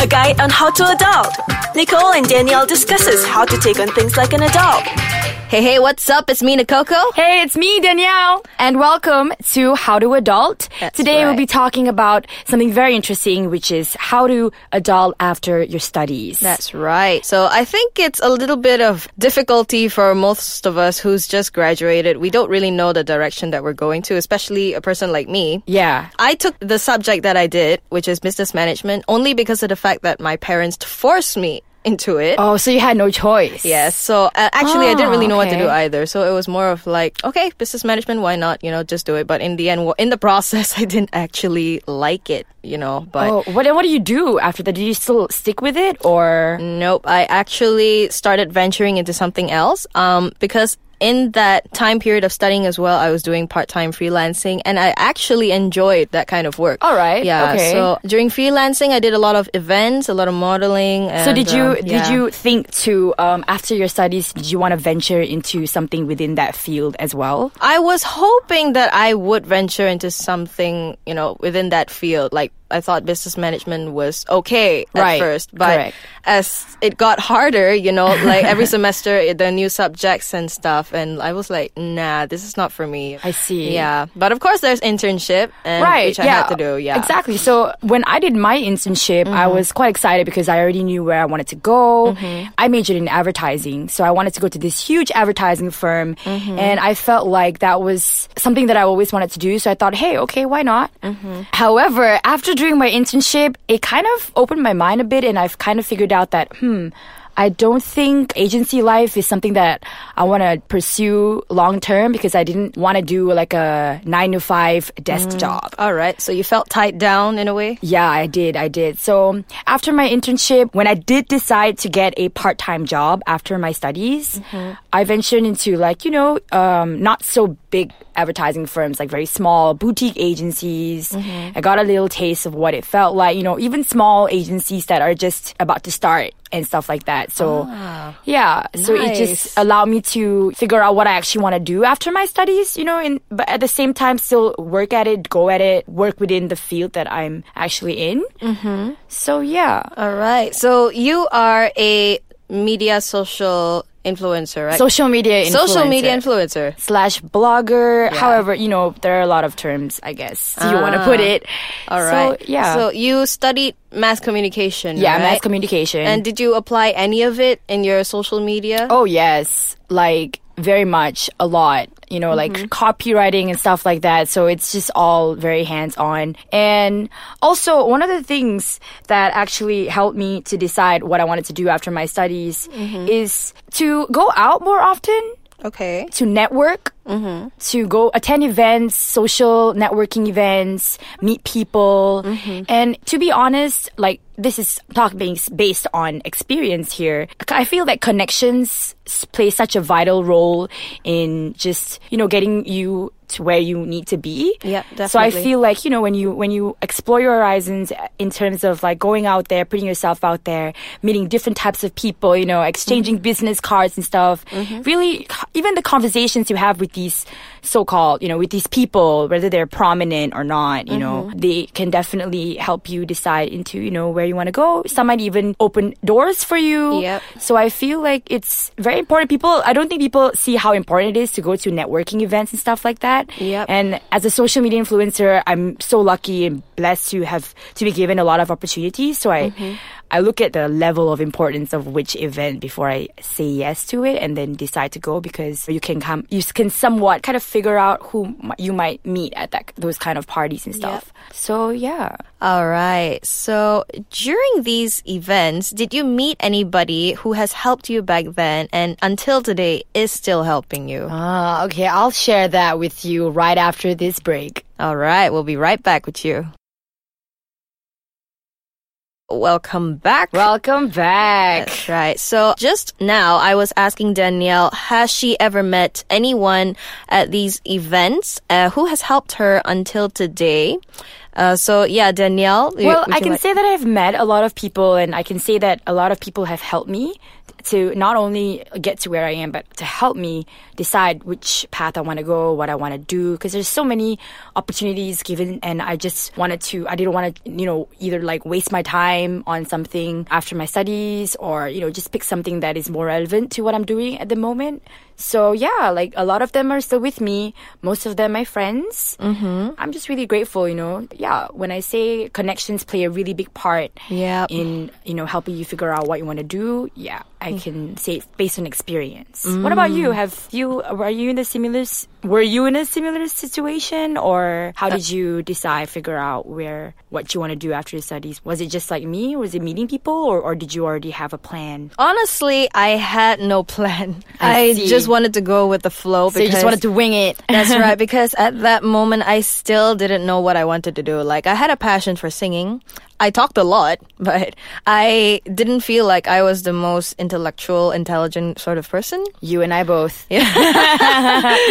a guide on how to adult. Nicole and Danielle discusses how to take on things like an adult. Hey, hey, what's up? It's me, Coco. Hey, it's me, Danielle. And welcome to How to Adult. That's Today we'll be talking about something very interesting, which is how to adult after your studies. That's right. So I think it's a little bit of difficulty for most of us who's just graduated. We don't really know the direction that we're going to, especially a person like me. yeah. I took the subject that I did, which is business management, only because of the fact that my parents forced me into it. Oh, so you had no choice. Yes. So uh, actually, I didn't Ah, really know what to do either. So it was more of like, okay, business management, why not? You know, just do it. But in the end, in the process, I didn't actually like it. You know, but. Oh, what, what do you do after that? Do you still stick with it or? Nope. I actually started venturing into something else. Um, because in that time period of studying as well, I was doing part-time freelancing and I actually enjoyed that kind of work. All right, Yeah. okay. So during freelancing, I did a lot of events, a lot of modeling. And, So did you um, did you think to um, after your studies did you want to venture into something within that field as well? I was hoping that I would venture into something, you know, within that field. Like I thought business management was okay at Right, first, but correct. as it got harder, you know, like every semester the new subjects and stuff, and I was like, nah, this is not for me. I see. Yeah, but of course there's internship, and right which I yeah had to do. Yeah, exactly so when i did my internship i mm-hmm. was quite excited because i already knew where i wanted to go mm-hmm. i majored in advertising so i wanted to go to this huge advertising firm mm-hmm. and i felt like that was something that i always wanted to do so i thought hey okay why not however after doing my internship it kind of opened my mind a bit and i've kind of figured out that hmm I don't think agency life is something that I want to pursue long term because I didn't want to do like a nine to five desk job. All right, so you felt tied down in a way. Yeah, I did. I did. So after my internship, when I did decide to get a part-time job after my studies, I ventured into like, you know, um, not so big advertising firms, like very small boutique agencies. I got a little taste of what it felt like, you know, even small agencies that are just about to start and stuff like that. So yeah, so it just allowed me to figure out what I actually want to do after my studies, you know, and but at the same time still work at it, go at it, work within the field that I'm actually in. Mm-hmm. So yeah, All right, so you are a media social influencer, right? social media influencer. social media influencer. slash blogger. However, you know there are a lot of terms, I guess you want to put ah. it. All right. So yeah. So you studied mass communication. yeah, right? mass communication. And did you apply any of it in your social media? Oh yes, like very much a lot. You know, like mm-hmm. copywriting and stuff like that. So it's just all very hands on. And also, one of the things that actually helped me to decide what I wanted to do after my studies mm-hmm. is to go out more often, Okay. to network, Mm-hmm. to go attend events, social networking events, meet people. Mm-hmm. And to be honest, like this is talking based on experience here. I feel that connections play such a vital role in just, you know, getting you to where you need to be. Yep, So I feel like, you know, when you when you explore your horizons uh, in terms of like going out there, putting yourself out there, meeting different types of people, you know, exchanging Mm-hmm. business cards and stuff. Mm-hmm. Really even the conversations you have with these so-called, you know, with these people, whether they're prominent or not, you know, Mm-hmm. they can definitely help you decide into, you know, where you want to go. Some might even open doors for you. Yep. So I feel like it's very important. People, I don't think people see how important it is to go to networking events and stuff like that. Yep. And as a social media influencer, I'm so lucky and blessed to have to be given a lot of opportunities. So I, I look at the level of importance of which event before I say yes to it and then decide to go because you can come, you can somewhat kind of figure out who you might meet at that those kind of parties and stuff. So yeah. All right. So during these events, did you meet anybody who has helped you back then and until today is still helping you? Ah, okay. I'll share that with you right after this break. All right. We'll be right back with you. Welcome back. Welcome back. That's right. So just now, I was asking Danielle, has she ever met anyone at these events uh, who has helped her until today? Uh, so yeah, Danielle. Well, I can like- say that I've met a lot of people, and I can say that a lot of people have helped me to not only get to where I am, but to help me decide which path I want to go, what I want to do. Because there's so many opportunities given, and I just wanted to. I didn't want to, you know, either like waste my time on something after my studies, or you know, just pick something that is more relevant to what I'm doing at the moment. So yeah, like a lot of them are still with me. Most of them my friends. Mm-hmm. I'm just really grateful. You know, yeah. When I say connections play a really big part yeah, in you know helping you figure out what you want to do, yeah, I can say it based on experience. What about you? Have you were you in a similar were you in a similar situation, or how uh, did you decide figure out where what you want to do after your studies? Was it just like me? Was it meeting people, or or did you already have a plan? Honestly, I had no plan. I I, just wanted to go with the flow. So you just wanted to wing it. That's right, because at that moment I still didn't know what I wanted to do. Like I had a passion for singing. I talked a lot, but I didn't feel like I was the most intellectual, intelligent sort of person. you and I both. yeah,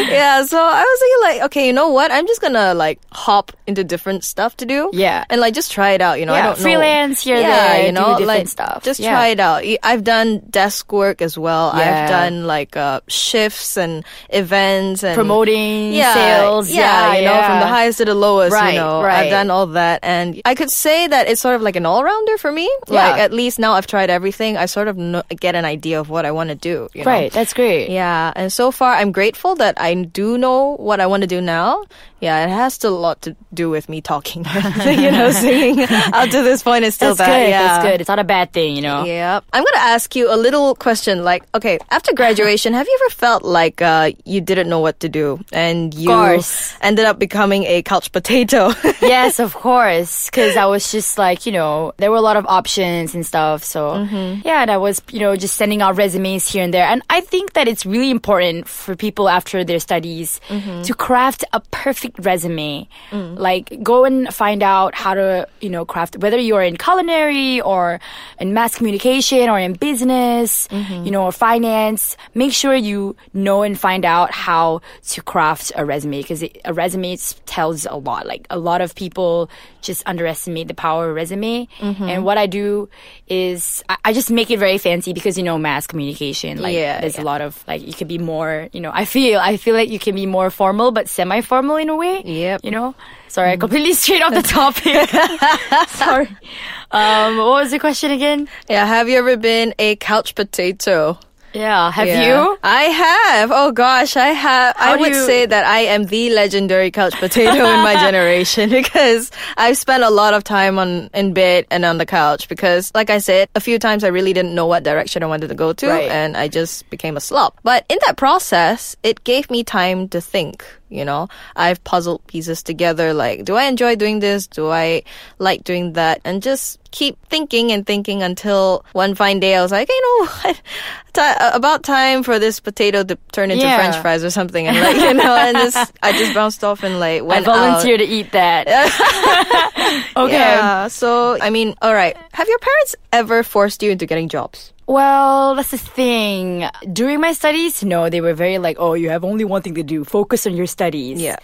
yeah. so I was thinking like, okay, you know what? I'm just gonna like hop into different stuff to do. Yeah. and like just try it out. You know, I don't know. freelance here, yeah, there, you know, different like stuff. Just Yeah. try it out. I've done desk work as well. Yeah. I've done like uh, shifts and events and Promoting, yeah, sales, Yeah, yeah, you know, from the highest to the lowest. Right, you know, right. I've done all that, and I could say that it's sort of like an all rounder for me. Yeah. Like at least now I've tried everything. I sort of know, get an idea of what I want to do. You know? Right, that's great. Yeah, and so far I'm grateful that I do know what I want to do now. Yeah, it has still a lot to do with me talking. you know, singing up to this point is still That's bad. good. Yeah. That's good. It's not a bad thing, you know. Yeah. I'm going to ask you a little question like, okay, after graduation, have you ever felt like uh, you didn't know what to do and you ended up becoming a couch potato? yes, of course. Because I was just like, you know, there were a lot of options and stuff. So, Mm-hmm. yeah, and I was, you know, just sending out resumes here and there. And I think that it's really important for people after their studies Mm-hmm. to craft a perfect resume. Mm. Like, go and find out how to, you know, craft, whether you're in culinary or in mass communication or in business, Mm-hmm. you know, or finance. Make sure you know and find out how to craft a resume because a resume tells a lot. Like a lot of people just underestimate the power of resume. Mm-hmm. And what I do is I, I just make it very fancy because you know mass communication. Like Yeah, there's yeah. a lot of like you could be more. You know, I feel I feel like you can be more formal but semi-formal in a way. Yep. You know. Sorry, I completely straight off the topic. Sorry. Um, what was the question again? yeah, have you ever been a couch potato? Yeah. Have Yeah. you? I have. Oh gosh, I have. I would you- say that I am the legendary couch potato in my generation because I've spent a lot of time on in bed and on the couch because like I said, a few times I really didn't know what direction I wanted to go to Right. and I just became a slop. But in that process, it gave me time to think. You know, I've puzzled pieces together like, do I enjoy doing this? Do I like doing that? And just keep thinking and thinking until one fine day I was like, you know what? Ti- uh, about time for this potato to turn into Yeah. french fries or something. And like, you know, and just, I just bounced off and like went I went volunteer to eat that. okay. Yeah. So, I mean, all right. Have your parents ever forced you into getting jobs? Well, that's the thing. During my studies, no, they were very like, oh, you have only one thing to do. Focus on your studies. Yeah.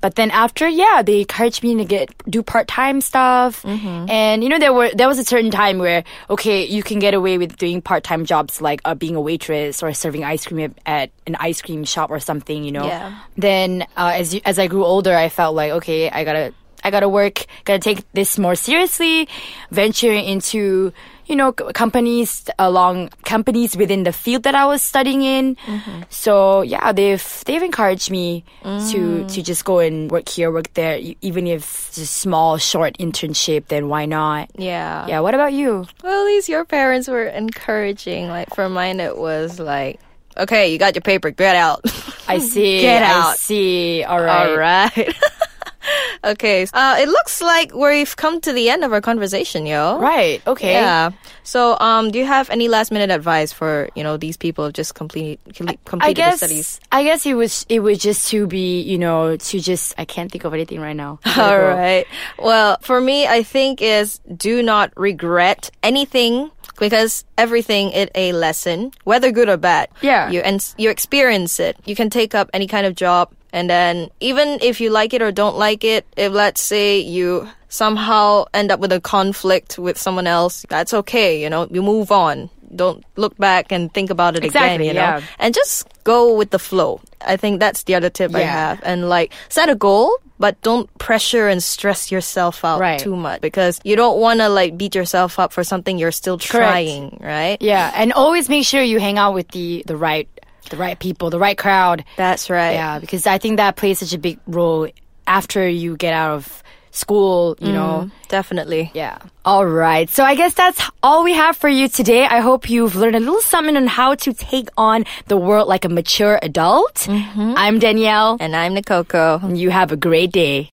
But then after, yeah, they encouraged me to get do part time stuff, and you know there were there was a certain time where okay, you can get away with doing part time jobs like uh, being a waitress or serving ice cream at, at an ice cream shop or something, you know. Yeah. Then uh, as you, as I grew older, I felt like okay, I gotta I gotta work, gotta take this more seriously, venture into you know companies along companies within the field that I was studying in. Mm-hmm. So yeah, they've they've encouraged me to mm. to just go and work here, work there, even if it's a small, short internship. Then why not? Yeah. Yeah. What about you? Well, at least your parents were encouraging. Like for mine, it was like, okay, you got your paper, get out. I see. Get out. I see. All right. All right. okay. Uh, it looks like we've come to the end of our conversation, yo. Right. Okay. Yeah. So, um, do you have any last minute advice for you know these people who just complete completed I their guess studies? I guess it was it was just to be you know to just I can't think of anything right now. All right. Well, for me, I think is do not regret anything because everything is a lesson, whether good or bad. Yeah. You and you experience it. You can take up any kind of job and then even if you like it or don't like it, if let's say you somehow end up with a conflict with someone else, that's okay, you know. You move on. Don't look back and think about it again, Exactly, you know. yeah. And just go with the flow. I think that's the other tip I have. And like set a goal, but don't pressure and stress yourself out Right. too much because you don't want to like beat yourself up for something you're still Correct. trying, right? Yeah, and always make sure you hang out with the the right the right people, the right crowd. That's right. Yeah, because I think that plays such a big role after you get out of school, you know. Mm, definitely. Yeah. All right. So I guess that's all we have for you today. I hope you've learned a little something on how to take on the world like a mature adult. Mm-hmm. I'm Danielle, And I'm Nikoko. and you have a great day.